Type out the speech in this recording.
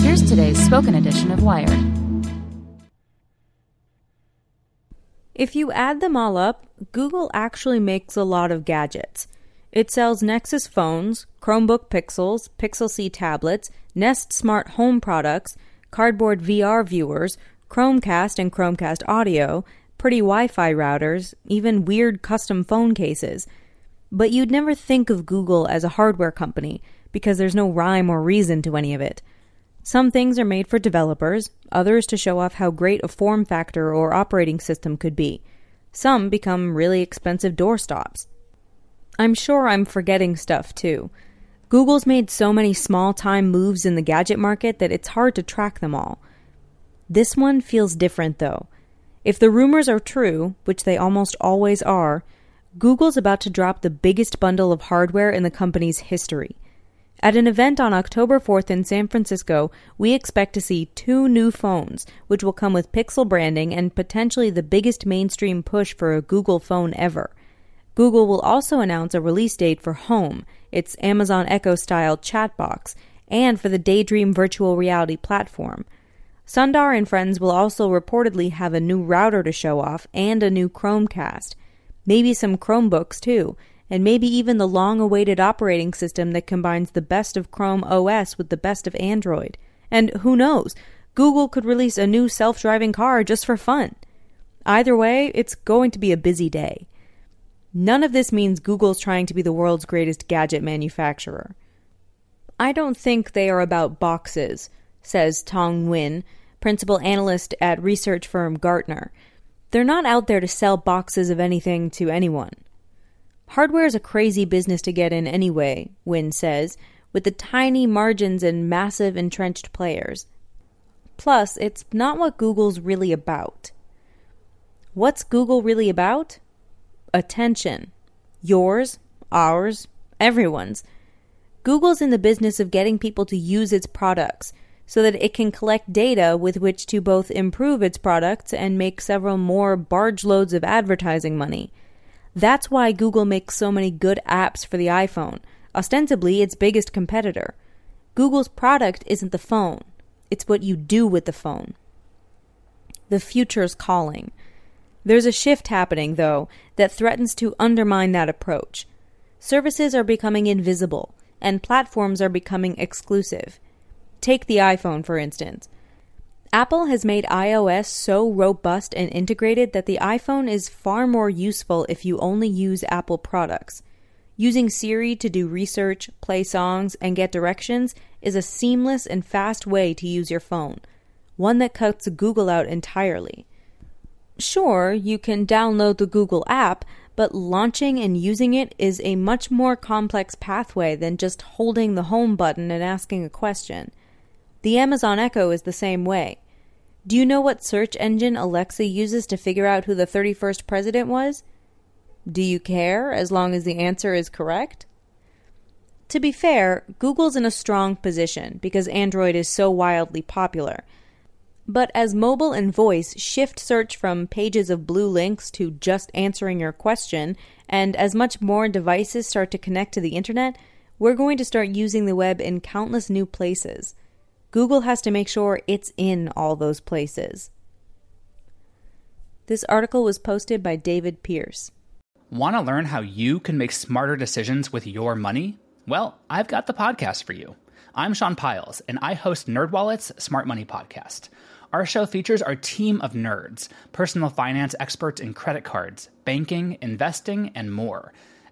Here's today's spoken edition of Wired. If you add them all up, Google actually makes a lot of gadgets. It sells Nexus phones, Chromebook Pixels, Pixel C tablets, Nest smart home products, cardboard VR viewers, Chromecast and Chromecast audio, pretty Wi Fi routers, even weird custom phone cases. But you'd never think of Google as a hardware company because there's no rhyme or reason to any of it. Some things are made for developers, others to show off how great a form factor or operating system could be. Some become really expensive doorstops. I'm sure I'm forgetting stuff too. Google's made so many small time moves in the gadget market that it's hard to track them all. This one feels different though. If the rumors are true, which they almost always are, Google's about to drop the biggest bundle of hardware in the company's history. At an event on October 4th in San Francisco, we expect to see two new phones, which will come with Pixel branding and potentially the biggest mainstream push for a Google phone ever. Google will also announce a release date for Home, its Amazon Echo style chat box, and for the Daydream virtual reality platform. Sundar and friends will also reportedly have a new router to show off and a new Chromecast. Maybe some Chromebooks too, and maybe even the long awaited operating system that combines the best of Chrome OS with the best of Android. And who knows, Google could release a new self driving car just for fun. Either way, it's going to be a busy day. None of this means Google's trying to be the world's greatest gadget manufacturer. I don't think they are about boxes, says Tuong Nguyen, principal analyst at research firm Gartner. They're not out there to sell boxes of anything to anyone. Hardware is a crazy business to get in anyway, Nguyen says, with the tiny margins and massive entrenched players. Plus, it's not what Google's really about. What's Google really about? Attention. Yours, ours, everyone's. Google's in the business of getting people to use its products so that it can collect data with which to both improve its products and make several more barge loads of advertising money. That's why Google makes so many good apps for the iPhone, ostensibly its biggest competitor. Google's product isn't the phone, it's what you do with the phone. The future's calling. There's a shift happening, though, that threatens to undermine that approach. Services are becoming invisible, and platforms are becoming exclusive. Take the iPhone, for instance. Apple has made iOS so robust and integrated that the iPhone is far more useful if you only use Apple products. Using Siri to do research, play songs, and get directions is a seamless and fast way to use your phone, one that cuts Google out entirely. Sure, you can download the Google app, but launching and using it is a much more complex pathway than just holding the home button and asking a question. The Amazon Echo is the same way. Do you know what search engine Alexa uses to figure out who the 31st president was? Do you care as long as the answer is correct? To be fair, Google's in a strong position because Android is so wildly popular. But as mobile and voice shift search from pages of blue links to just answering your question, and as much more devices start to connect to the internet, we're going to start using the web in countless new places. Google has to make sure it's in all those places. This article was posted by David Pierce. Want to learn how you can make smarter decisions with your money? Well, I've got the podcast for you. I'm Sean Pyles, and I host NerdWallet's Smart Money Podcast. Our show features our team of nerds, personal finance experts in credit cards, banking, investing, and more –